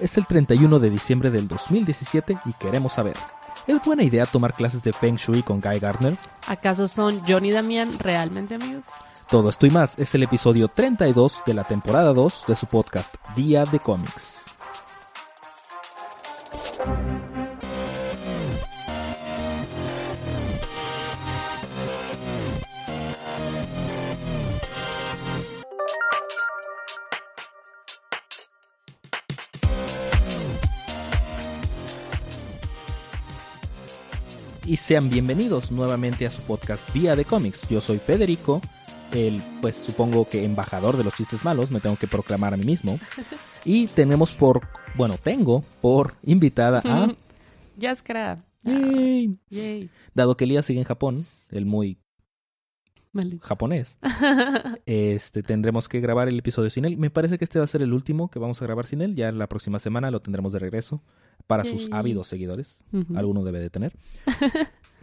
Es el 31 de diciembre del 2017 y queremos saber, ¿es buena idea tomar clases de Feng Shui con Guy Gardner? ¿Acaso son John y Damián realmente amigos? Todo esto y más es el episodio 32 de la temporada 2 de su podcast Día de Cómics. Sean bienvenidos nuevamente a su podcast Día de Cómics. Yo soy Federico, el pues supongo que embajador de los chistes malos, me tengo que proclamar a mí mismo. Y tenemos por, bueno, tengo por invitada a Yaskra. Yay. Yay. Dado que Elías sigue en Japón, el muy japonés, este tendremos que grabar el episodio sin él. Me parece que este va a ser el último que vamos a grabar sin él. Ya la próxima semana lo tendremos de regreso para sus ávidos seguidores. Alguno debe de tener.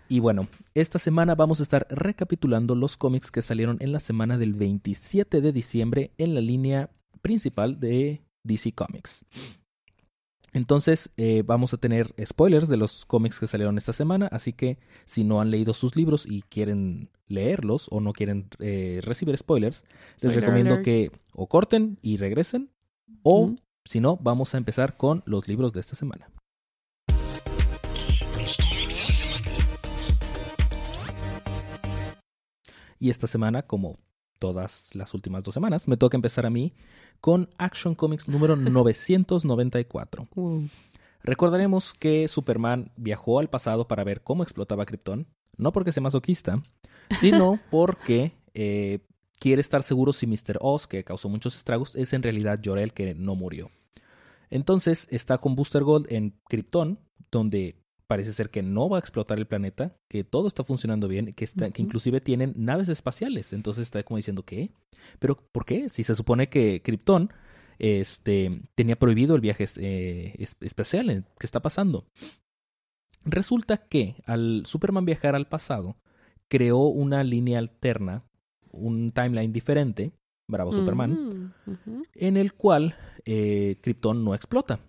Y bueno, esta semana vamos a estar recapitulando los cómics que salieron en la semana del 27 de diciembre en la línea principal de DC Comics. Entonces, eh, vamos a tener spoilers de los cómics que salieron esta semana, así que si no han leído sus libros y quieren leerlos o no quieren eh, recibir spoilers, les Spoiler recomiendo alert. que o corten y regresen, o si no, vamos a empezar con los libros de esta semana. Y esta semana, como todas las últimas dos semanas, me toca empezar a mí con Action Comics número 994. Uh, Recordaremos que Superman viajó al pasado para ver cómo explotaba Krypton, no porque sea masoquista, sino porque eh, quiere estar seguro si Mr. Oz, que causó muchos estragos, es en realidad Jor-El que no murió. Entonces está con Booster Gold en Krypton, donde parece ser que no va a explotar el planeta, que todo está funcionando bien, que, está, que Ujú. inclusive tienen naves espaciales. Entonces está como diciendo, ¿qué? ¿Pero por qué? Si se supone que Krypton este, tenía prohibido el viaje eh, es- espacial, eh, ¿qué está pasando? Resulta que al Superman viajar al pasado, creó una línea alterna, un timeline diferente, bravo Superman, en el cual eh, Krypton no explota.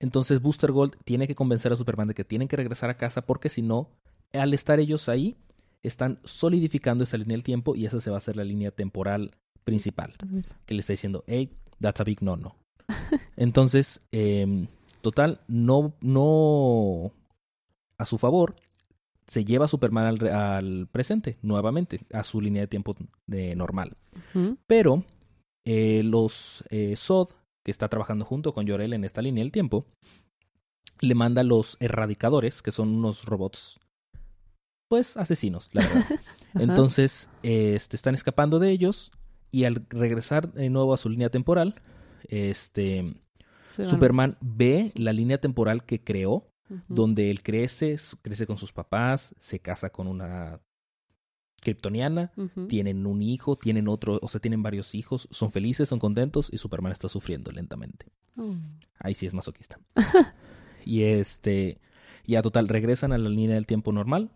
Entonces Booster Gold tiene que convencer a Superman de que tienen que regresar a casa porque si no, al estar ellos ahí, están solidificando esa línea del tiempo y esa se va a ser la línea temporal principal que le está diciendo, hey, that's a big no no. Entonces, em, total, no, no a su favor, se lleva a Superman al, al presente, nuevamente, a su línea de tiempo eh, normal. Pero eh, los eh, Zod, que está trabajando junto con Jorel en esta línea del tiempo, le manda los erradicadores, que son unos robots, pues asesinos, la verdad. Entonces, este, están escapando de ellos y al regresar de nuevo a su línea temporal, este, Superman ve la línea temporal que creó, donde él crece, crece con sus papás, se casa con una kryptoniana, tienen un hijo, tienen otro, o sea, tienen varios hijos, son felices, son contentos y Superman está sufriendo lentamente. Uh, Ahí sí es masoquista. y este, ya total, regresan a la línea del tiempo normal,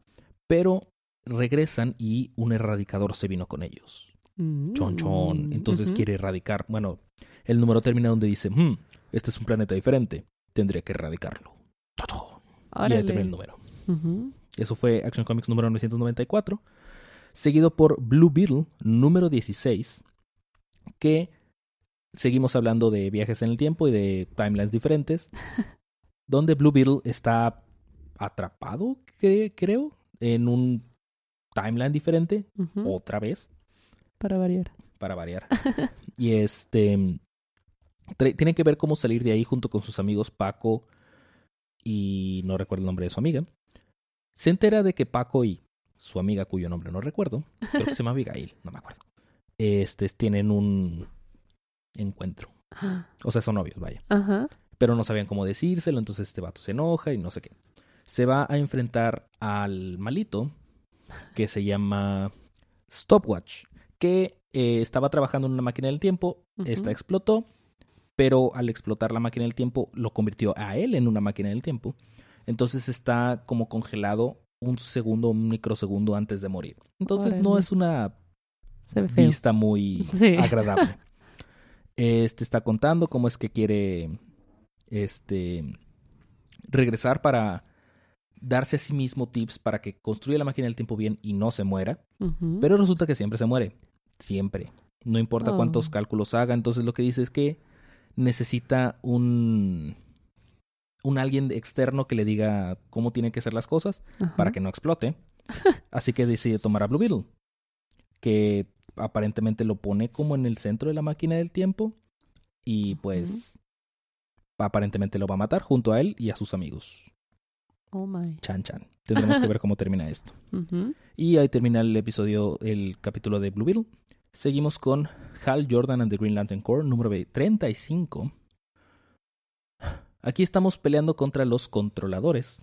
pero regresan y un erradicador se vino con ellos. Chon chon. mm, Entonces quiere erradicar. Bueno, el número termina donde dice, "Hmm, este es un planeta diferente. Tendré que erradicarlo. Chon. Y ahí termina el número. Eso fue Action Comics número 994. Seguido por Blue Beetle número 16. Que seguimos hablando de viajes en el tiempo y de timelines diferentes. donde Blue Beetle está atrapado, que, creo, en un timeline diferente. Otra vez. Para variar. para variar. y este tiene que ver cómo salir de ahí junto con sus amigos Paco y no recuerdo el nombre de su amiga. Se entera de que Paco y su amiga cuyo nombre no recuerdo, creo que se llama Abigail, no me acuerdo. Este tienen un encuentro. O sea, son novios, vaya. Ajá. Pero no sabían cómo decírselo, entonces este vato se enoja y no sé qué. Se va a enfrentar al malito que se llama Stopwatch, que eh, estaba trabajando en una máquina del tiempo, esta explotó, pero al explotar la máquina del tiempo lo convirtió a él en una máquina del tiempo. Entonces está como congelado un segundo, un microsegundo antes de morir. Entonces no es una vista muy Sí. agradable. Este está contando cómo es que quiere este regresar para darse a sí mismo tips para que construya la máquina del tiempo bien y no se muera. Pero resulta que siempre se muere. Siempre. No importa Oh. cuántos cálculos haga. Entonces lo que dice es que necesita un. Un alguien externo que le diga cómo tienen que ser las cosas Ajá. para que no explote. Así que decide tomar a Blue Beetle. Que aparentemente lo pone como en el centro de la máquina del tiempo. Y pues. Aparentemente lo va a matar junto a él y a sus amigos. Oh my. Chan Chan. Tendremos que ver cómo termina esto. Y ahí termina el episodio, el capítulo de Blue Beetle. Seguimos con Hal Jordan and the Green Lantern Corps, número 35. Aquí estamos peleando contra los controladores,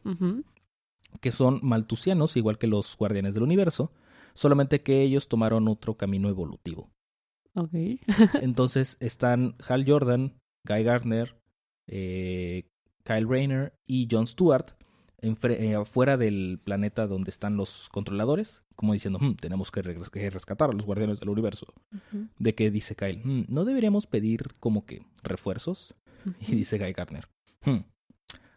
que son maltusianos, igual que los guardianes del universo, solamente que ellos tomaron otro camino evolutivo. Ok. Entonces están Hal Jordan, Guy Gardner, eh, Kyle Rayner y John Stewart eh, afuera del planeta donde están los controladores, como diciendo, "Hmm, tenemos que, rescatar a los guardianes del universo. De que dice Kyle, "Hmm, ¿no deberíamos pedir como que refuerzos? Y dice Guy Gardner, "Hmm,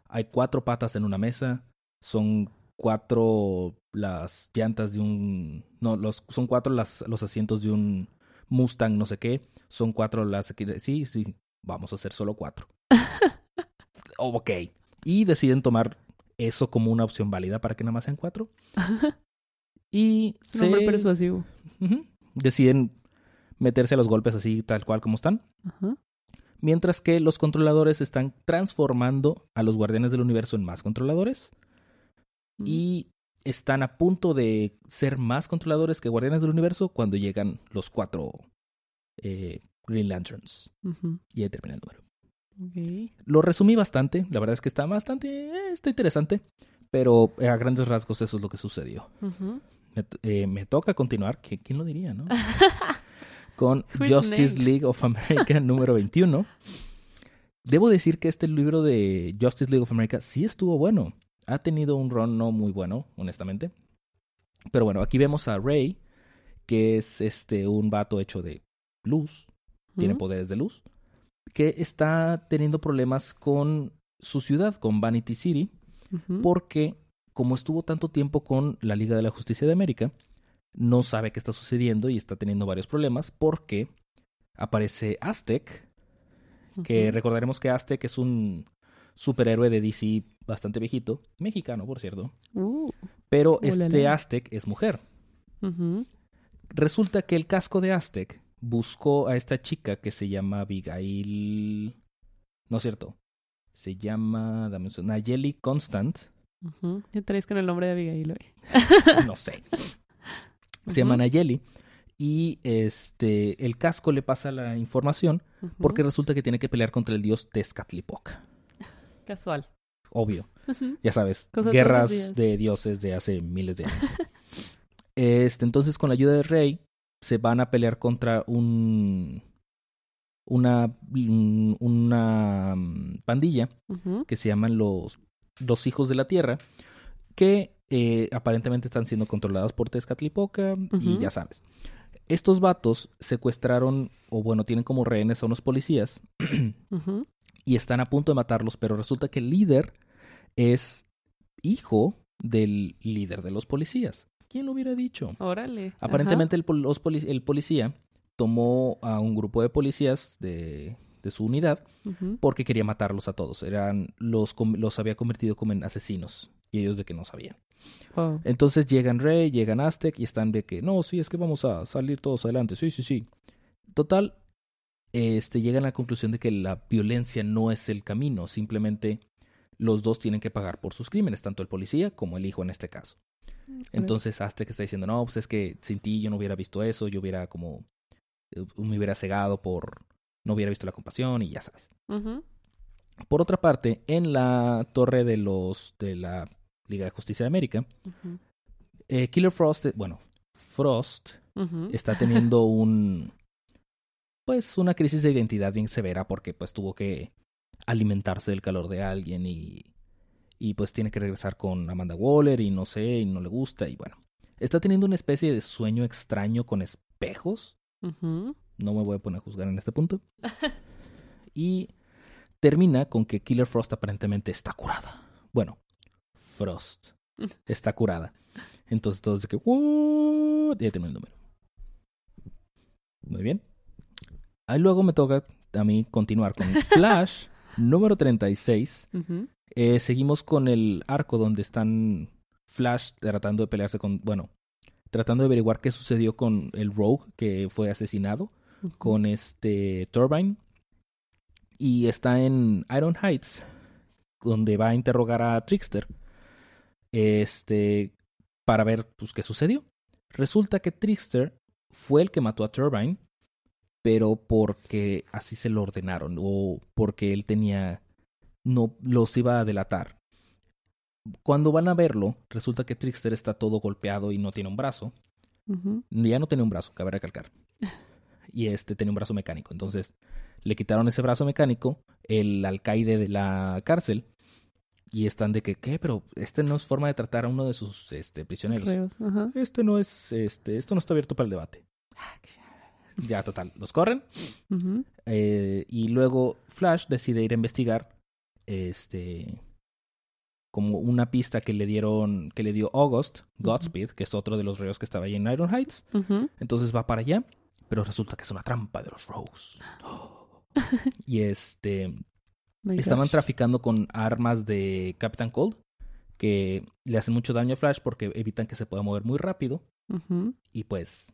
hay cuatro patas en una mesa, son cuatro las llantas de un... No, los, son cuatro las, los asientos de un Mustang no sé qué, son cuatro las... Sí, sí, vamos a hacer solo cuatro. Oh, ok. Y deciden tomar eso como una opción válida para que nada más sean cuatro. Y Es un hombre se- persuasivo. Deciden meterse a los golpes así tal cual como están. Ajá. Mientras que los controladores están transformando a los guardianes del universo en más controladores. Mm. Y están a punto de ser más controladores que guardianes del universo cuando llegan los cuatro eh, Green Lanterns. Y ahí termina el número. Ok. Lo resumí bastante. La verdad es que está bastante... eh, está interesante. Pero a grandes rasgos eso es lo que sucedió. Me, eh, me toca continuar. ¿Qui- ¿Quién lo diría, no? Con Justice? League of America número 21. Debo decir que este libro de Justice League of America sí estuvo bueno. Ha tenido un run no muy bueno, honestamente. Pero bueno, aquí vemos a Ray, que es este un vato hecho de luz, tiene poderes de luz, que está teniendo problemas con su ciudad, con Vanity City, porque como estuvo tanto tiempo con la Liga de la Justicia de América, no sabe qué está sucediendo y está teniendo varios problemas porque aparece Aztec, que recordaremos que Aztec es un superhéroe de DC bastante viejito, mexicano por cierto, Uh. pero este Aztec es mujer. Resulta que el casco de Aztec buscó a esta chica que se llama Abigail, no es cierto, se llama, dame un Nayeli Constant. Ya traes con el nombre de Abigail hoy. no sé. Se llama. Nayeli. Y este, el casco le pasa la información porque resulta que tiene que pelear contra el dios Tezcatlipoca. Casual. Obvio. Ya sabes, guerras de dioses de hace miles de años. este, entonces, con la ayuda del rey, se van a pelear contra un. Una, un- una mm, pandilla que se llaman los, los hijos de la tierra, que eh, aparentemente están siendo controlados por Tezcatlipoca y ya sabes. Estos vatos secuestraron, o bueno, tienen como rehenes a unos policías y están a punto de matarlos, pero resulta que el líder es hijo del líder de los policías. ¿Quién lo hubiera dicho? Órale. Aparentemente el, los el policía tomó a un grupo de policías de, de su unidad porque quería matarlos a todos. Eran los, los había convertido como en asesinos y ellos de que no sabían. Entonces llegan Rey, llegan Aztec y están de que no, sí, es que vamos a salir todos adelante. Sí, sí, sí. Total, este, llegan a la conclusión de que la violencia no es el camino, simplemente los dos tienen que pagar por sus crímenes, tanto el policía como el hijo en este caso. Entonces Aztec está diciendo, no, pues es que sin ti yo no hubiera visto eso, yo hubiera como, eh, me hubiera cegado por, no hubiera visto la compasión y ya sabes. Por otra parte, en la torre de los de la Liga de Justicia de América, eh, Killer Frost, eh, bueno, Frost está teniendo un pues una crisis de identidad bien severa porque pues tuvo que alimentarse del calor de alguien y y pues tiene que regresar con Amanda Waller y no sé, y no le gusta y bueno, está teniendo una especie de sueño extraño con espejos. No me voy a poner a juzgar en este punto. Y termina con que Killer Frost aparentemente está curada. Bueno, Frost está curada. Entonces todos de que, ¿what? Y ahí termina el número. Muy bien. Ahí luego me toca a mí continuar con Flash número 36. Ujú. Eh, seguimos con el arco donde están Flash tratando de pelearse con, bueno, tratando de averiguar qué sucedió con el Rogue que fue asesinado, con este Turbine. Y está en Iron Heights, donde va a interrogar a Trickster. Este, para ver pues, qué sucedió. Resulta que Trickster fue el que mató a Turbine, pero porque así se lo ordenaron, o porque él tenía no los iba a delatar. Cuando van a verlo, resulta que Trickster está todo golpeado y no tiene un brazo. Ya no tenía un brazo, cabe recalcar. Y este tenía un brazo mecánico. Entonces, le quitaron ese brazo mecánico, el alcaide de la cárcel, y están de que, ¿qué? Pero este no es forma de tratar a uno de sus este, prisioneros. Reos, ajá. Este no es, este, esto no está abierto para el debate. Ya, total, los corren. Eh, y luego Flash decide ir a investigar este como una pista que le dieron que le dio August Godspeed que es otro de los reos que estaba ahí en Iron Heights entonces va para allá pero resulta que es una trampa de los Rogues y este My estaban gosh. traficando con armas de Captain Cold que le hacen mucho daño a Flash porque evitan que se pueda mover muy rápido y pues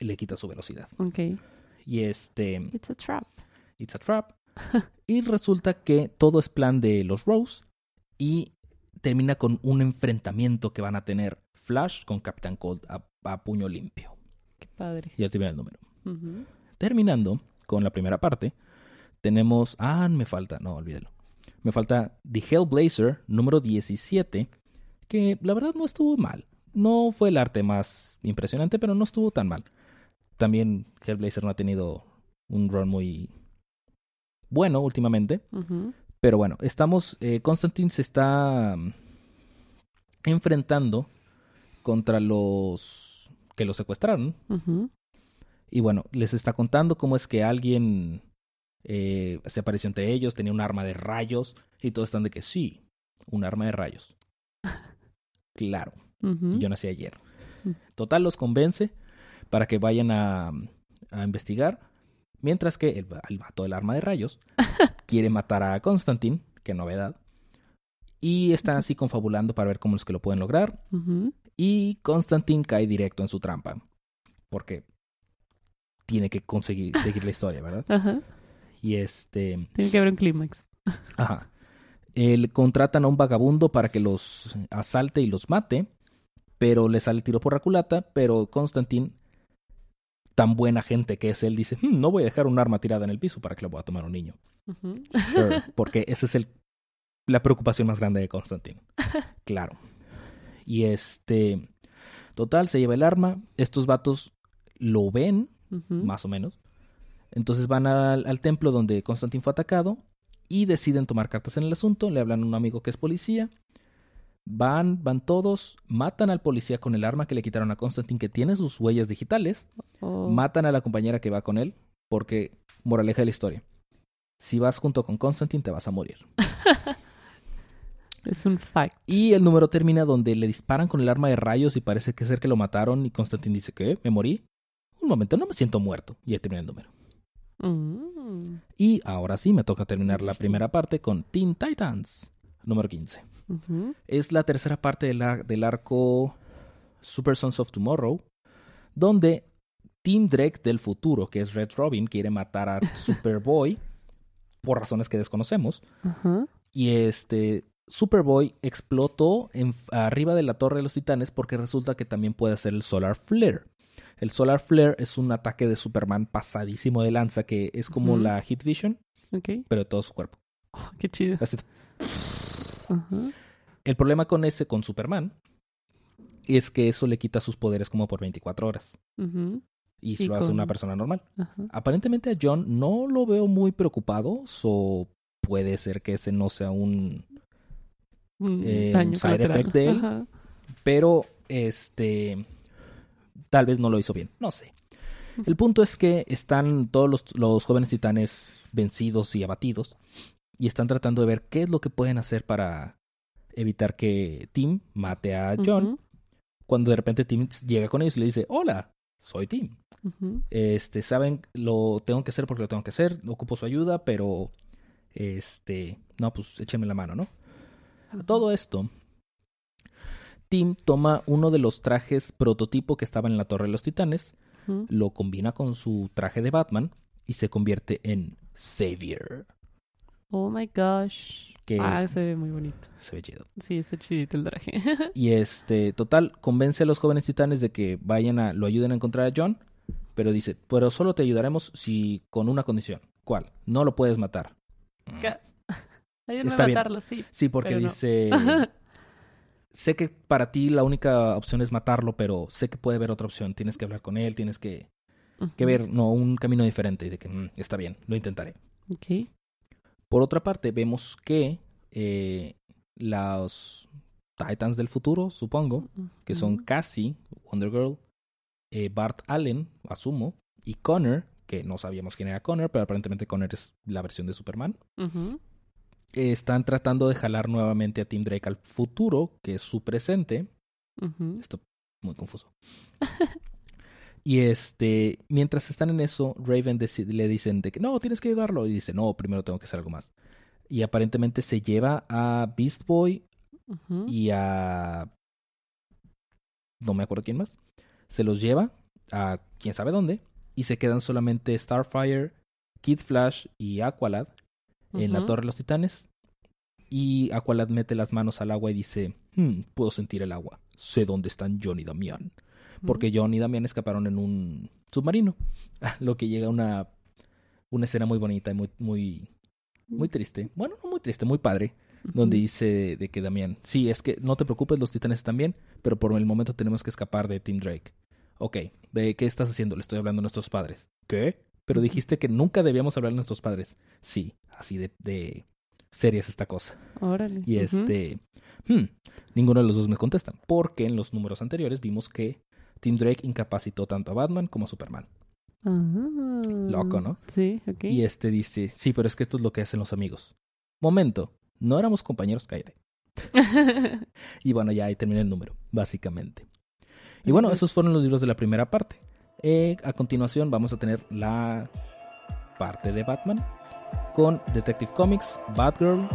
le quita su velocidad Ok. y este It's a trap. It's a Trap. y resulta que todo es plan de los Rose y termina con un enfrentamiento que van a tener Flash con Captain Cold a, a puño limpio. Qué padre. Y ya termina el número. Terminando con la primera parte, tenemos... Ah, me falta... No, olvídelo. Me falta The Hellblazer número 17, que la verdad no estuvo mal. No fue el arte más impresionante, pero no estuvo tan mal. También Hellblazer no ha tenido un run muy bueno últimamente. Pero bueno, estamos. Eh, Constantine se está mm, enfrentando contra los que lo secuestraron. Y bueno, les está contando cómo es que alguien eh, se apareció entre ellos, tenía un arma de rayos. Y todos están de que sí, un arma de rayos. Claro, yo nací ayer. Mm. Total, los convence para que vayan a, a investigar. Mientras que el, el vato del arma de rayos quiere matar a Constantine, qué novedad. Y están así confabulando para ver cómo es que lo pueden lograr. Y Constantine cae directo en su trampa. Porque tiene que conseguir seguir la historia, ¿verdad? Ajá. Y este. Tiene que haber un clímax. Ajá. El, contratan a un vagabundo para que los asalte y los mate. Pero le sale el tiro por la culata. Pero Constantine, tan buena gente que es él, dice: "Hmm, No voy a dejar un arma tirada en el piso para que lo pueda tomar un niño. Sure, porque esa es el, la preocupación más grande de Constantine. Claro. Y este. Total, se lleva el arma. Estos vatos lo ven, más o menos. Entonces van al, al templo donde Constantine fue atacado. Y deciden tomar cartas en el asunto. Le hablan a un amigo que es policía. Van, van todos, matan al policía con el arma que le quitaron a Constantine, que tiene sus huellas digitales. Oh. Matan a la compañera que va con él, porque, moraleja de la historia, si vas junto con Constantine te vas a morir. Es un fact. Y el número termina donde le disparan con el arma de rayos y parece que ser que lo mataron y Constantine dice que me morí. Un momento, no me siento muerto. Y ahí termina el número. Mm. Y ahora sí me toca terminar la primera parte con Teen Titans, número 15. Ujú. Es la tercera parte del, ar- del arco Super Sons of Tomorrow, donde Team Drake del futuro, que es Red Robin, quiere matar a Superboy por razones que desconocemos. Y este Superboy explotó en, arriba de la Torre de los Titanes porque resulta que también puede hacer el Solar Flare. El Solar Flare es un ataque de Superman pasadísimo de lanza que es como la Hit Vision, Ok. pero de todo su cuerpo. Oh, qué chido. Así-. El problema con ese, con Superman, es que eso le quita sus poderes como por 24 horas. Y se Y lo hace con- una persona normal. Aparentemente a John no lo veo muy preocupado, o puede ser que ese no sea un... Un Eh, daño side effect de él. Pero, este... Tal vez no lo hizo bien, no sé. El punto es que están todos los, los jóvenes titanes vencidos y abatidos. y están tratando de ver qué es lo que pueden hacer para evitar que Tim mate a John. Cuando de repente Tim llega con ellos y le dice, hola, soy Tim. Este, saben, lo tengo que hacer porque lo tengo que hacer, ocupo su ayuda, pero, este, no, pues échenme la mano, ¿no? A todo esto, Tim toma uno de los trajes prototipo que estaba en la Torre de los Titanes, lo combina con su traje de Batman y se convierte en Savior. Oh my gosh. Que Ah, se ve muy bonito. se ve chido. Sí, está chidito el traje. Y este, total, convence a los jóvenes titanes de que vayan a, lo ayuden a encontrar a John, pero dice, pero solo te ayudaremos si con una condición. ¿Cuál? No lo puedes matar. Ayúdame Está a bien. matarlo, sí. Sí, porque no. sé que para ti la única opción es matarlo, pero sé que puede haber otra opción. Tienes que hablar con él, tienes que, que ver, no, un camino diferente. Y de que, "Mm, está bien, lo intentaré. Ok. Por otra parte, vemos que eh, los Titans del futuro, supongo, que son. Cassie, Wonder Girl, eh, Bart Allen, asumo, y Connor, que no sabíamos quién era Connor, pero aparentemente Connor es la versión de Superman. Eh, están tratando de jalar nuevamente a Tim Drake al futuro, que es su presente. Ujú. Esto muy confuso. y este, mientras están en eso, Raven le dicen de que no, tienes que ayudarlo. Y dice, no, primero tengo que hacer algo más. Y aparentemente se lleva a Beast Boy y a... No me acuerdo quién más. Se los lleva a quién sabe dónde. Y se quedan solamente Starfire, Kid Flash y Aqualad en la. Torre de los Titanes. Y Aqualad mete las manos al agua y dice, "Hmm, puedo sentir el agua. Sé dónde están John y Damián. Porque John y Damián escaparon en un submarino. Lo que llega a una, una escena muy bonita y muy, muy, muy triste. Bueno, no muy triste, muy padre. Donde dice de que Damián, sí, es que no te preocupes, los titanes están bien, pero por el momento tenemos que escapar de Tim Drake. Ok, ve, ¿qué estás haciendo? Le estoy hablando a nuestros padres. ¿Qué? Pero dijiste que nunca debíamos hablar a nuestros padres. Sí, así de, de seria es esta cosa. Órale. Y este, hmm, ninguno de los dos me contestan, porque en los números anteriores vimos que Tim Drake incapacitó tanto a Batman como a Superman. Ah. Loco, ¿no? Sí, ok. Y este dice, sí, pero es que esto es lo que hacen los amigos. Momento, no éramos compañeros, cállate. Y bueno, ya ahí termina el número, básicamente. Y bueno, esos fueron los libros de la primera parte. Eh, a continuación vamos a tener la parte de Batman con Detective Comics, Batgirl,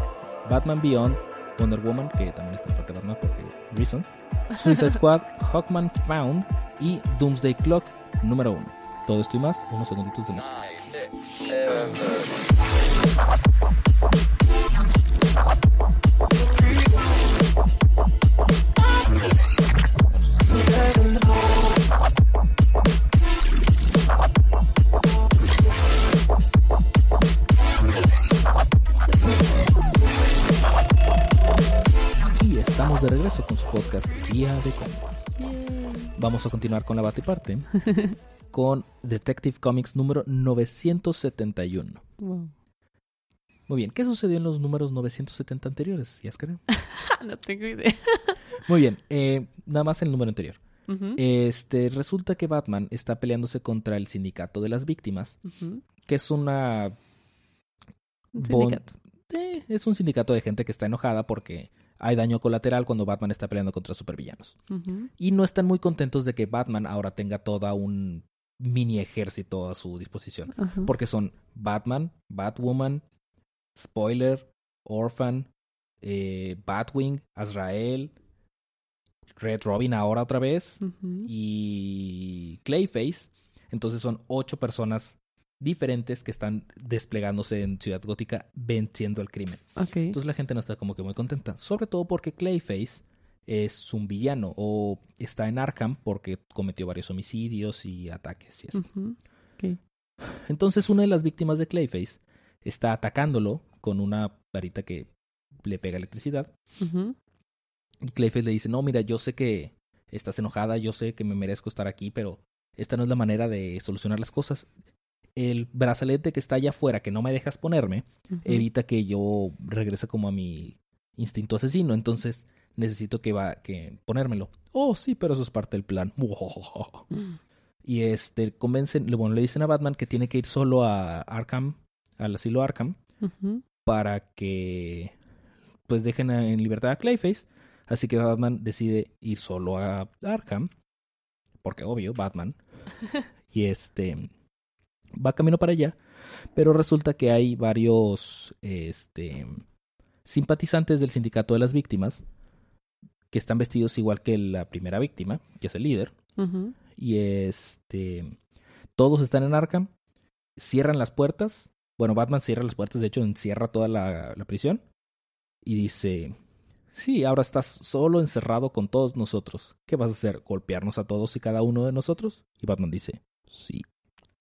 Batman Beyond, Wonder Woman, que también está en parte de Batman porque reasons, Suicide Squad, Hawkman Found y Doomsday Clock número 1. Todo esto y más, unos segunditos de música. Con su podcast Día de. Yay. Vamos a continuar con la batiparte con Detective Comics número 971. Wow. Muy bien, ¿qué sucedió en los números 970 anteriores, Yaskara? no tengo idea. Muy bien, eh, nada más el número anterior. Este, resulta que Batman está peleándose contra el sindicato de las víctimas, que es una... Un sindicato. eh, es un sindicato de gente que está enojada porque hay daño colateral cuando Batman está peleando contra supervillanos. Y no están muy contentos de que Batman ahora tenga toda un mini ejército a su disposición. Porque son Batman, Batwoman, Spoiler, Orphan, eh, Batwing, Azrael, Red Robin ahora otra vez y Clayface. Entonces son ocho personas diferentes que están desplegándose en Ciudad Gótica venciendo el crimen. Entonces la gente no está como que muy contenta. Sobre todo porque Clayface es un villano o está en Arkham porque cometió varios homicidios y ataques y. Ok. Entonces una de las víctimas de Clayface está atacándolo con una varita que le pega electricidad. Y Clayface le dice, no, mira, yo sé que estás enojada, yo sé que me merezco estar aquí, pero esta no es la manera de solucionar las cosas. El brazalete que está allá afuera, que no me dejas ponerme, evita que yo regrese como a mi instinto asesino. Entonces necesito que va que ponérmelo. Oh, sí, pero eso es parte del plan. Mm. Y este convencen, bueno, le dicen a Batman que tiene que ir solo a Arkham, al asilo Arkham, para que pues dejen en libertad a Clayface. Así que Batman decide ir solo a Arkham. Porque obvio, Batman. y este va camino para allá. Pero resulta que hay varios este simpatizantes del sindicato de las víctimas que están vestidos igual que la primera víctima, que es el líder. Y este. Todos están en Arkham. Cierran las puertas. Bueno, Batman cierra las puertas. De hecho, encierra toda la, la prisión. Y dice: Sí, ahora estás solo encerrado con todos nosotros. ¿Qué vas a hacer? ¿Golpearnos a todos y cada uno de nosotros? Y Batman dice: Sí.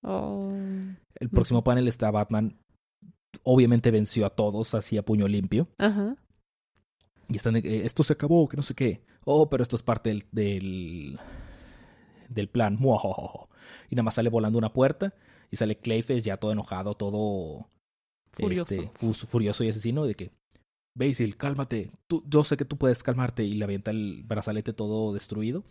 Oh. El próximo panel está Batman. Obviamente venció a todos así a puño limpio. Ajá. Y están de, eh, esto se acabó, que no sé qué. Oh, pero esto es parte del, del, del plan. Muajajaja. Y nada más sale volando una puerta y sale Clayface ya todo enojado, todo Furioso. este, furioso y asesino de que Basil, cálmate. Tú, yo sé que tú puedes calmarte y le avienta el brazalete todo destruido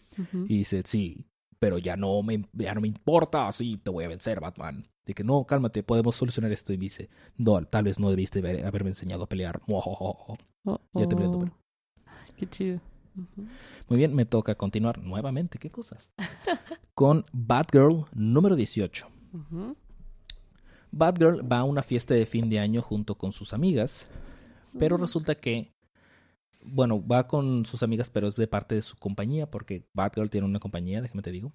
y dice, sí, pero ya no me, ya no me importa, sí, te voy a vencer, Batman. De que no, cálmate, podemos solucionar esto. Y dice, no, tal vez no debiste haber- haberme enseñado a pelear. Oh, Ya terminé el oh. número. Qué chido. Muy bien, me toca continuar nuevamente. ¿Qué cosas? Con Batgirl número 18. Ujú. Batgirl va a una fiesta de fin de año junto con sus amigas, pero Mm. resulta que, bueno, va con sus amigas, pero es de parte de su compañía, porque Batgirl tiene una compañía, déjame te digo.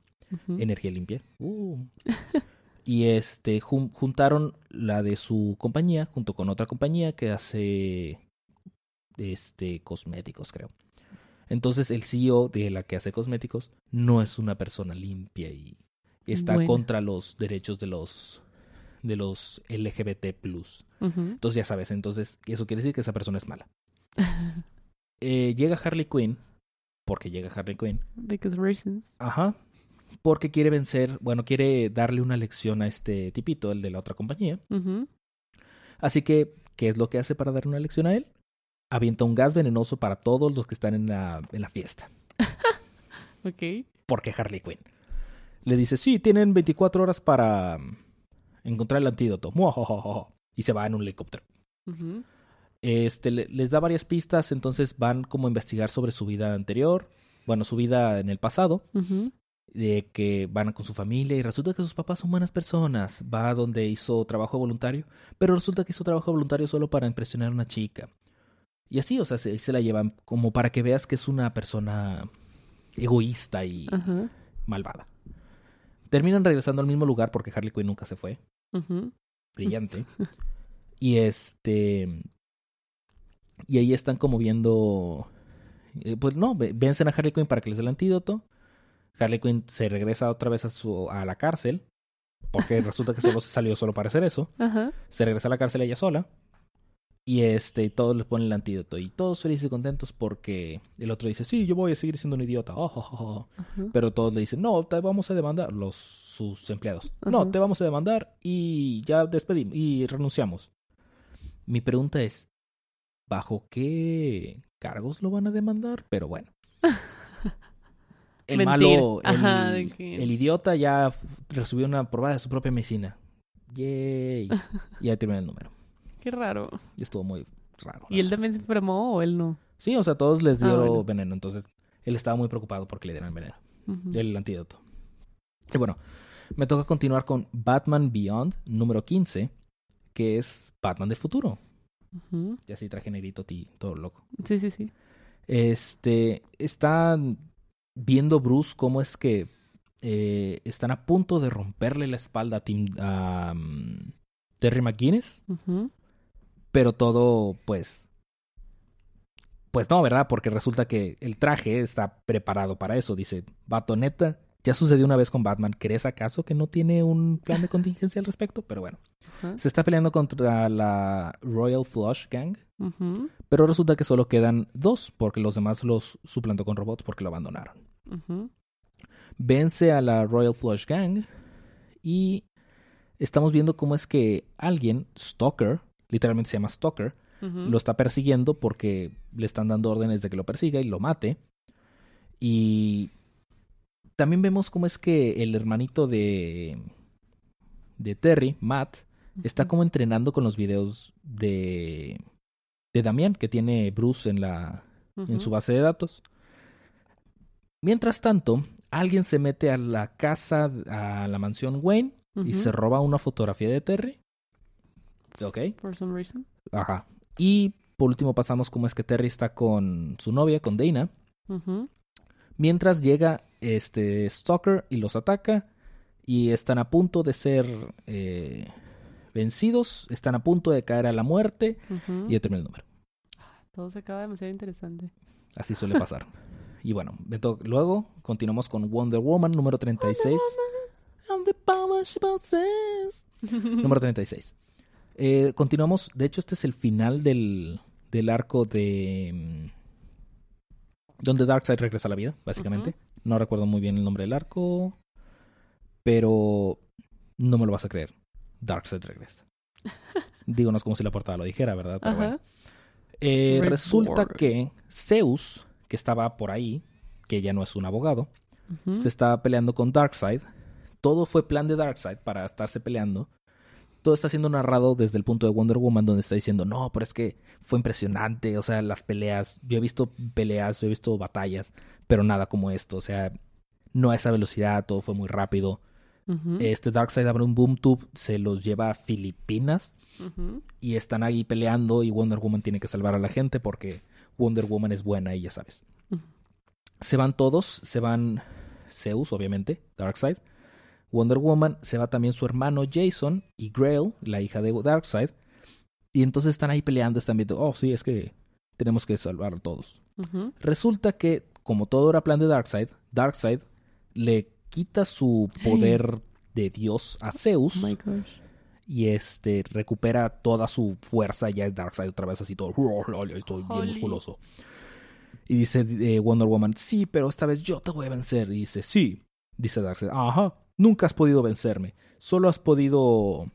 Energía Limpia. Uh. y este, jun- juntaron la de su compañía junto con otra compañía que hace, este, cosméticos, creo. Entonces el CEO de la que hace cosméticos no es una persona limpia y está contra los derechos de los de los LGBT+. Entonces ya sabes, entonces eso quiere decir que esa persona es mala. Eh, llega Harley Quinn, porque llega Harley Quinn, Because reasons. ajá, porque quiere vencer, bueno, quiere darle una lección a este tipito, el de la otra compañía. Ujú. Así que, ¿qué es lo que hace para dar una lección a él? Avienta un gas venenoso para todos los que están en la, en la fiesta. Ok. Porque Harley Quinn. Le dice, sí, tienen 24 horas para mm, encontrar el antídoto. Muajajaja. Y se va en un helicóptero. Ujú. Este, le- les da varias pistas, entonces van como a investigar sobre su vida anterior, bueno, su vida en el pasado, de que van con su familia y resulta que sus papás son buenas personas. Va donde hizo trabajo voluntario, pero resulta que hizo trabajo voluntario solo para impresionar a una chica. Y así, o sea, se, se la llevan como para que veas que es una persona egoísta y malvada. Terminan regresando al mismo lugar porque Harley Quinn nunca se fue. Brillante. y este. Y ahí están como viendo. eh, Pues no, ve- vencen a Harley Quinn para que les dé el antídoto. Harley Quinn se regresa otra vez a, su, a la cárcel. Porque resulta que solo se salió solo para hacer eso. Ajá. Se regresa a la cárcel ella sola. Y este, todos les ponen el antídoto. Y todos felices y contentos porque el otro dice, sí, yo voy a seguir siendo un idiota. Oh, oh, oh, oh". Ajá. Pero todos le dicen, no, te vamos a demandar, los sus empleados. No, te vamos a demandar y ya despedimos y renunciamos. Mi pregunta es, ¿bajo qué cargos lo van a demandar? Pero bueno. El Mentir. malo, el, Ajá, idiota ya recibió una probada de su propia medicina. Yay. Y ya termina el número. Qué raro. Y estuvo muy raro. ¿Y él verdad. también se enfermó o él no? Sí, o sea, todos les dio Ah, bueno. veneno. Entonces, él estaba muy preocupado porque le dieran veneno. El antídoto. Y bueno, me toca continuar con Batman Beyond número 15, que es Batman del futuro. Ujú. Ya sí traje negrito ti, todo loco. Sí, sí, sí. Este, están viendo Bruce cómo es que eh, están a punto de romperle la espalda a, Tim, a, um, Terry McGuinness, pero todo, pues, pues no, ¿verdad? Porque resulta que el traje está preparado para eso. Dice, vato, neta, ya sucedió una vez con Batman. ¿Crees acaso que no tiene un plan de contingencia al respecto? Pero bueno, se está peleando contra la Royal Flush Gang. Pero resulta que solo quedan dos, porque los demás los suplantó con robots porque lo abandonaron. Vence a la Royal Flush Gang y estamos viendo cómo es que alguien, Stalker, literalmente se llama Stalker, lo está persiguiendo porque le están dando órdenes de que lo persiga y lo mate. Y también vemos cómo es que el hermanito de, de Terry, Matt, está como entrenando con los videos de, de Damián que tiene Bruce en, la, en su base de datos. Mientras tanto, alguien se mete a la casa, a la mansión Wayne y se roba una fotografía de Terry. ¿Ok? For some reason. Ajá. Y por último pasamos como es que Terry está con su novia, con Dana. Mientras llega este Stalker y los ataca. Y están a punto de ser eh, vencidos. Están a punto de caer a la muerte. Y ya termina el número. Todo se acaba demasiado interesante. Así suele pasar. y bueno, luego continuamos con Wonder Woman número 36. I'm the power she possesses. número 36. Eh, continuamos. De hecho, este es el final del, del arco de. mm, Donde Darkseid regresa a la vida, básicamente. No recuerdo muy bien el nombre del arco. Pero no me lo vas a creer. Darkseid regresa. Digo, no es como si la portada lo dijera, ¿verdad? Pero bueno. Eh, resulta que Zeus, que estaba por ahí, que ya no es un abogado, se estaba peleando con Darkseid. Todo fue plan de Darkseid para estarse peleando. Todo está siendo narrado desde el punto de Wonder Woman, donde está diciendo, no, pero es que fue impresionante. O sea, las peleas, yo he visto peleas, yo he visto batallas, pero nada como esto. O sea, no a esa velocidad, todo fue muy rápido. Este Darkseid abre un boom tube, se los lleva a Filipinas y están ahí peleando y Wonder Woman tiene que salvar a la gente porque Wonder Woman es buena y ya sabes. Se van todos, se van Zeus, obviamente, Darkseid, Wonder Woman, se va también su hermano Jason y Grail, la hija de Darkseid, y entonces están ahí peleando, están viendo, oh sí, es que tenemos que salvar a todos. Resulta que, como todo era plan de Darkseid, Darkseid le quita su poder de Dios a Zeus Oh my gosh. y este recupera toda su fuerza, ya es Darkseid otra vez así todo, estoy bien Holy. musculoso. Y dice eh, Wonder Woman, sí, pero esta vez yo te voy a vencer. Y dice, sí, dice Darkseid, ajá, nunca has podido vencerme, solo has podido,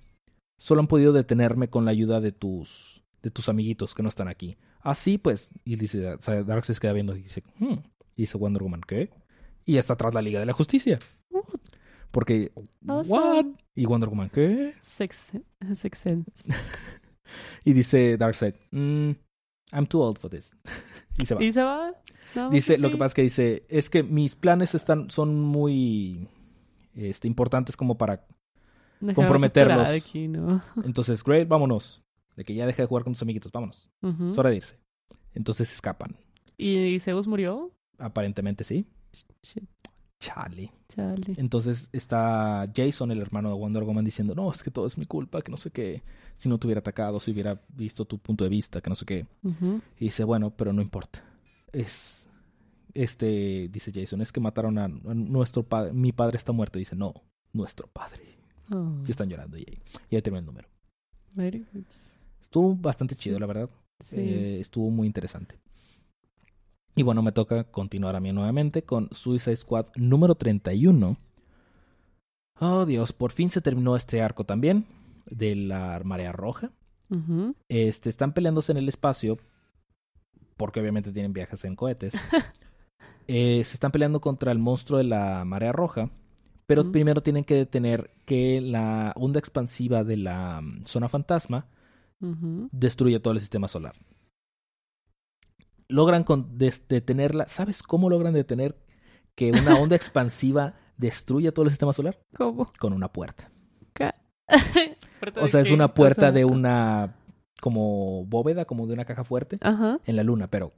solo han podido detenerme con la ayuda de tus, de tus amiguitos que no están aquí. Así pues, y dice, Darkseid se queda viendo y dice, hmm. Y dice Wonder Woman, ¿qué? Y está atrás la Liga de la Justicia. Porque, Awesome. ¿what? Y Wonder Woman, ¿qué? Sex sense. Y dice Darkseid, mm, I'm too old for this. y se va. ¿Y se va? No, Dice, lo que pasa es que dice, es que mis planes están, son muy este, importantes como para... Dejarme comprometerlos. Aquí, ¿no? Entonces, great, vámonos. De que ya deja de jugar con tus amiguitos, vámonos. Es hora de irse. Entonces escapan. ¿Y Zeus murió? Aparentemente sí. Shit, Charlie. chale. Entonces está Jason, el hermano de Wonder Woman, diciendo, no, es que todo es mi culpa, que no sé qué. Si no te hubiera atacado, si hubiera visto tu punto de vista, que no sé qué. Y dice, bueno, pero no importa. Es. Este, dice Jason, es que mataron a, a nuestro padre. Mi padre está muerto. dice, no, nuestro padre. Oh, Y están llorando. Y, y ahí termina el número. Estuvo bastante chido, la verdad. Sí. Eh, estuvo muy interesante. Y bueno, me toca continuar a mí nuevamente con Suicide Squad número 31. Oh, Dios, por fin se terminó este arco también de la marea roja. Este, están peleándose en el espacio, porque obviamente tienen viajes en cohetes. Eh, se están peleando contra el monstruo de la marea roja, pero primero tienen que detener que la onda expansiva de la mm, zona fantasma Ujú. destruye todo el sistema solar. Logran con detenerla. ¿Sabes cómo logran detener que una onda expansiva destruya todo el sistema solar? ¿Cómo? Con una puerta. Ca- ¿Puerta O sea, es qué? una O puerta sea, de una como bóveda, como de una caja fuerte Ajá. en la luna, pero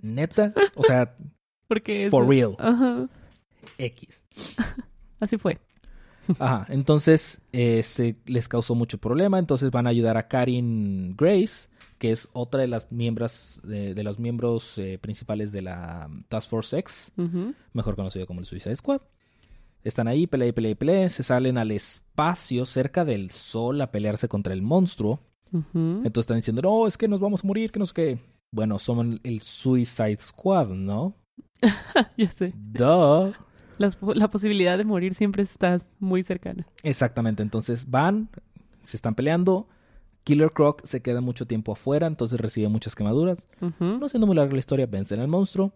neta, o sea, Porque for real, Ajá. X. Así fue. Ajá, entonces este les causó mucho problema, entonces van a ayudar a Karin Grace, que es otra de las miembros de, de los miembros eh, principales de la um, Task Force X, mejor conocido como el Suicide Squad. Están ahí, pelea y pelea y pelea, se salen al espacio cerca del sol a pelearse contra el monstruo. Entonces están diciendo, no, es que nos vamos a morir, que no sé qué. Bueno, son el Suicide Squad, ¿no? ya sé. Duh. La posibilidad de morir siempre está muy cercana. Exactamente, entonces van, se están peleando. Killer Croc se queda mucho tiempo afuera, entonces recibe muchas quemaduras. No siendo muy larga la historia, vencen al monstruo.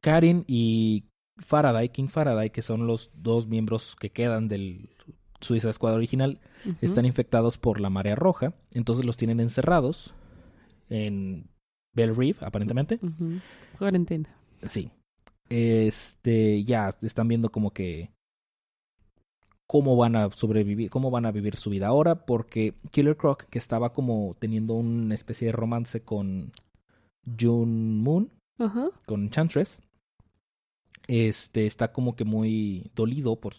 Karin y Faraday, King Faraday, que son los dos miembros que quedan del Suiza Squad original están infectados por la marea roja, entonces los tienen encerrados en Bell Reef, aparentemente. Cuarentena. Sí. Este, ya están viendo como que cómo van a sobrevivir, cómo van a vivir su vida ahora, porque Killer Croc, que estaba como teniendo una especie de romance con June Moon, Ajá. con Enchantress, este, está como que muy dolido por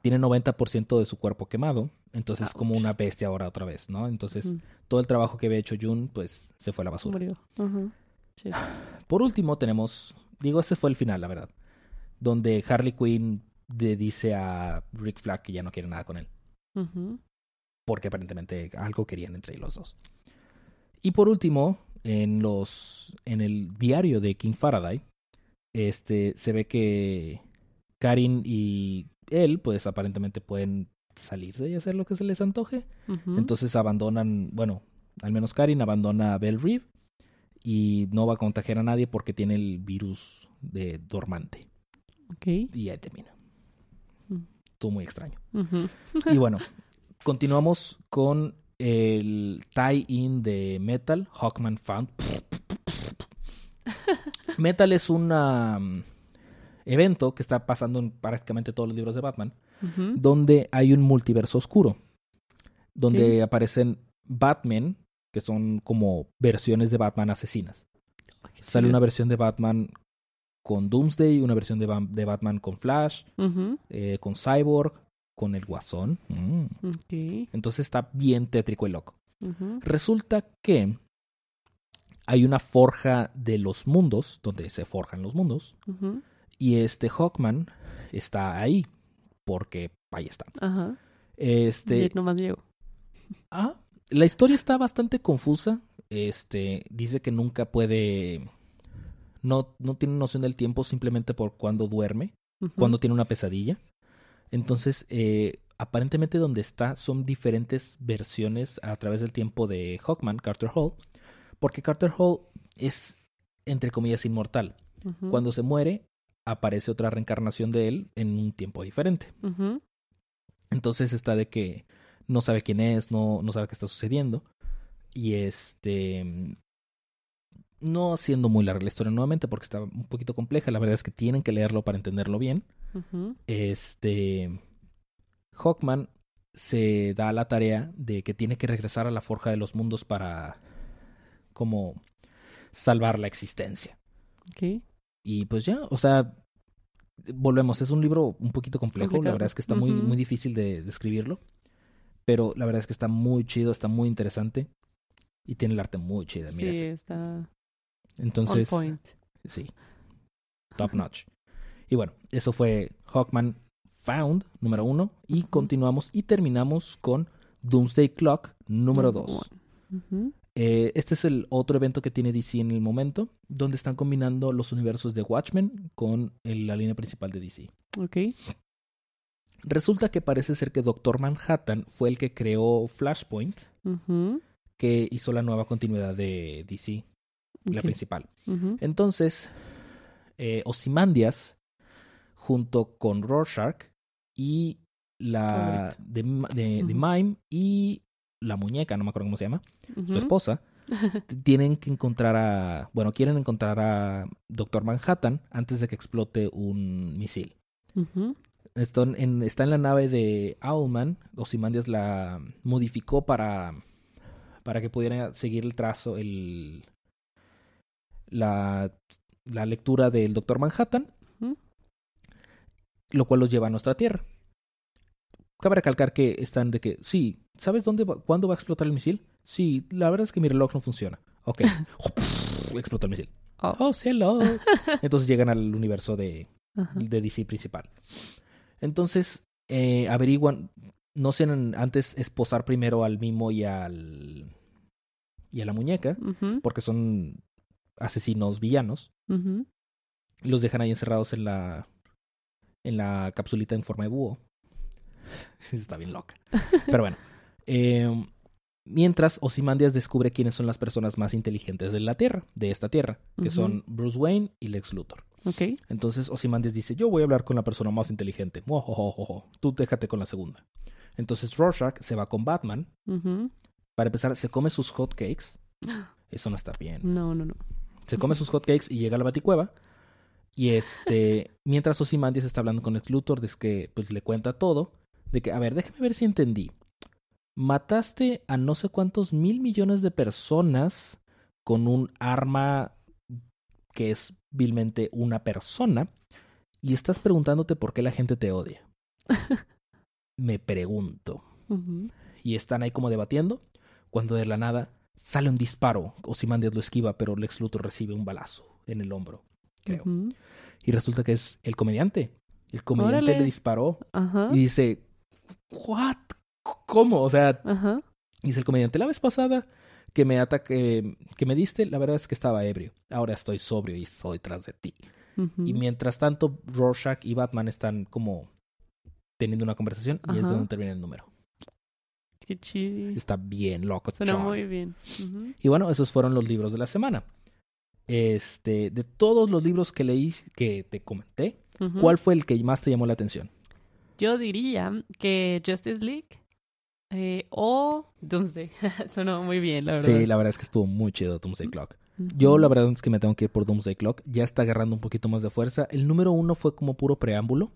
tiene 90% de su cuerpo quemado, entonces es como una bestia ahora otra vez, ¿no? Entonces, todo el trabajo que había hecho June, pues se fue a la basura. Por último tenemos, digo, ese fue el final, la verdad, donde Harley Quinn le dice a Rick Flag que ya no quiere nada con él, porque aparentemente algo querían entre los dos. Y por último, en los en el diario de King Faraday, este se ve que Karin y él, pues aparentemente pueden salirse y hacer lo que se les antoje. Entonces abandonan, bueno, al menos Karin abandona Bell Reef y no va a contagiar a nadie porque tiene el virus de dormante. Ok. Y ahí termina. Estuvo muy extraño. Y bueno, continuamos con el tie-in de Metal, Hawkman Found. Metal es un um, evento que está pasando en prácticamente todos los libros de Batman, donde hay un multiverso oscuro, donde aparecen Batman, que son como versiones de Batman asesinas. Sale una versión de Batman con Doomsday, una versión de, Ba- de Batman con Flash, eh, con Cyborg, con el Guasón. Mm. Entonces está bien tétrico y loco. Resulta que hay una forja de los mundos, donde se forjan los mundos, y este Hawkman está ahí, porque ahí está. Ajá. Este, Y nomás llegó. Ah, la historia está bastante confusa. Este, dice que nunca puede. No, no tiene noción del tiempo simplemente por cuando duerme, cuando tiene una pesadilla. Entonces, eh, aparentemente donde está son diferentes versiones a través del tiempo de Hawkman, Carter Hall, porque Carter Hall es, entre comillas, inmortal. Cuando se muere, aparece otra reencarnación de él en un tiempo diferente. Entonces está de que no sabe quién es, no, no sabe qué está sucediendo. Y este. No siendo muy larga la historia nuevamente, porque está un poquito compleja. La verdad es que tienen que leerlo para entenderlo bien. Ujú. Este. Hawkman se da la tarea de que tiene que regresar a la Forja de los Mundos para. como. salvar la existencia. Ok. Y pues ya, o sea, volvemos, es un libro un poquito complejo, la verdad es que está muy, muy difícil de, de escribirlo, pero la verdad es que está muy chido, está muy interesante y tiene el arte muy chido, mira. Sí, está Entonces, on point. sí, top notch. Y bueno, eso fue Hawkman Found, número uno, y continuamos y terminamos con Doomsday Clock, número dos. Eh, este es el otro evento que tiene DC en el momento, donde están combinando los universos de Watchmen con el- la línea principal de DC. Ok. Resulta que parece ser que Doctor Manhattan fue el que creó Flashpoint, que hizo la nueva continuidad de DC, la principal. Entonces, eh, Ozymandias, junto con Rorschach y la de, de. Mime y la muñeca, no me acuerdo cómo se llama, su esposa, tienen que encontrar a, bueno, quieren encontrar a Doctor Manhattan antes de que explote un misil. En, está en la nave de Owlman. Ozymandias la modificó para, para que pudiera seguir el trazo, el, la, la lectura del Doctor Manhattan, lo cual los lleva a nuestra Tierra. Cabe recalcar que están de que, sí, ¿sabes dónde va- cuándo va a explotar el misil? Sí, la verdad es que mi reloj no funciona. Ok. Explotó el misil. Oh. Oh, cielos. Entonces llegan al universo de, de DC principal. Entonces, eh, averiguan, no sé, antes esposar primero al mimo y al y a la muñeca, porque son asesinos villanos. Los dejan ahí encerrados en la en la capsulita en forma de búho. Está bien loca. Pero bueno. eh, mientras Ozymandias descubre quiénes son las personas más inteligentes de la Tierra, de esta Tierra, que son Bruce Wayne y Lex Luthor. Ok. Entonces Ozymandias dice, yo voy a hablar con la persona más inteligente. Muajojojojo. Tú déjate con la segunda. Entonces Rorschach se va con Batman. Para empezar, se come sus hot cakes. Eso no está bien. No, no, no. Se come sus hot cakes y llega a la baticueva. Y este, mientras Ozymandias está hablando con el Luthor, es que pues le cuenta todo. De que, a ver, déjame ver si entendí. Mataste a no sé cuántos mil millones de personas con un arma que es vilmente una persona. Y estás preguntándote por qué la gente te odia. Me pregunto. Y están ahí como debatiendo. Cuando de la nada sale un disparo. Ozymandias lo esquiva, pero Lex Luthor recibe un balazo en el hombro, creo. Y resulta que es el comediante. El comediante Órale. le disparó y dice, ¿what? ¿Cómo? O sea, dice el comediante, la vez pasada que me ataque, que me diste, la verdad es que estaba ebrio. Ahora estoy sobrio y estoy tras de ti. Y mientras tanto, Rorschach y Batman están como teniendo una conversación y es donde termina el número. Qué chido. Está bien loco. Suena John. muy bien. Y bueno, esos fueron los libros de la semana. Este, de todos los libros que leí, que te comenté. ¿cuál fue el que más te llamó la atención? Yo diría que Justice League eh, o Doomsday. Sonó muy bien, la verdad. Sí, la verdad es que estuvo muy chido Doomsday Clock. Yo la verdad es que me tengo que ir por Doomsday Clock. Ya está agarrando un poquito más de fuerza. El número uno fue como puro preámbulo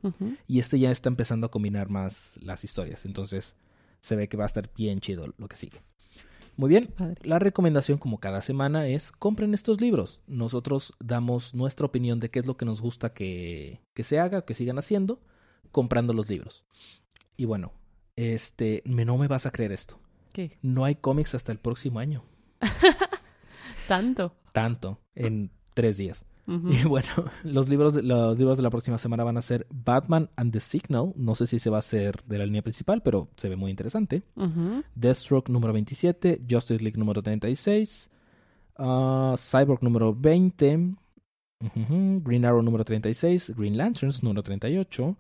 y este ya está empezando a combinar más las historias. Entonces se ve que va a estar bien chido lo que sigue. Muy bien, Padre. la recomendación como cada semana es compren estos libros. Nosotros damos nuestra opinión de qué es lo que nos gusta que, que se haga, que sigan haciendo, comprando los libros. Y bueno, este, me, no me vas a creer esto. ¿Qué? No hay cómics hasta el próximo año. Tanto. Tanto, en tres días. Y bueno, los libros, de, los libros de la próxima semana van a ser Batman and the Signal. No sé si se va a hacer de la línea principal, pero se ve muy interesante. Deathstroke número 27, Justice League número 36, ah, Cyborg número 20, ujujú, Green Arrow número 36, Green Lanterns número 38,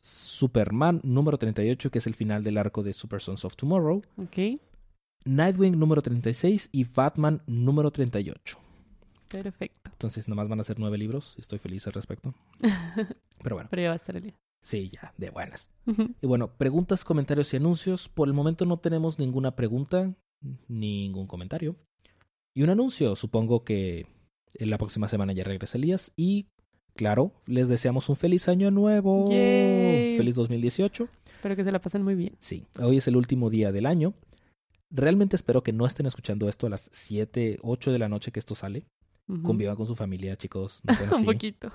Superman número 38, que es el final del arco de Super Sons of Tomorrow, Ok. Nightwing número 36 y Batman número 38. Perfecto. Entonces, nomás van a ser nueve libros. Estoy feliz al respecto. Pero bueno, Pero ya va a estar el día. sí, ya, de buenas. Y bueno, preguntas, comentarios y anuncios. Por el momento no tenemos ninguna pregunta, ningún comentario. Y un anuncio. Supongo que en la próxima semana ya regresa Elías. Y claro, les deseamos un feliz año nuevo. Yay. Feliz 2018. Espero que se la pasen muy bien. Sí, hoy es el último día del año. Realmente espero que no estén escuchando esto a las 7, 8 de la noche que esto sale. Ujú. Convivan con su familia, chicos. No así. Un poquito.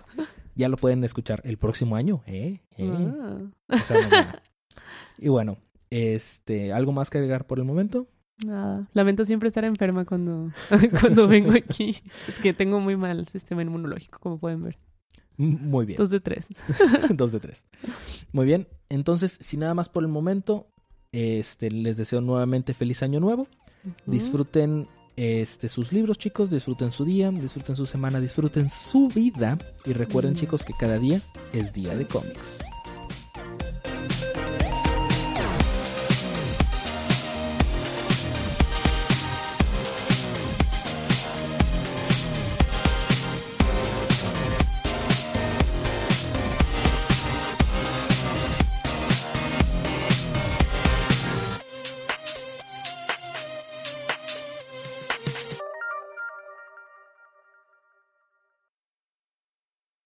Ya lo pueden escuchar el próximo año, ¿eh? ¿Eh? Ah. O sea, y bueno, este, ¿algo más que agregar por el momento? Nada. Lamento siempre estar enferma cuando, cuando vengo aquí. Es que tengo muy mal sistema inmunológico, como pueden ver. Muy bien. Dos de tres. Dos de tres. Muy bien. Entonces, sin nada más por el momento, este, les deseo nuevamente feliz año nuevo. Disfruten este, sus libros, chicos. Disfruten su día, disfruten su semana, disfruten su vida. Y recuerden, Mm. chicos, que cada día es día de cómics.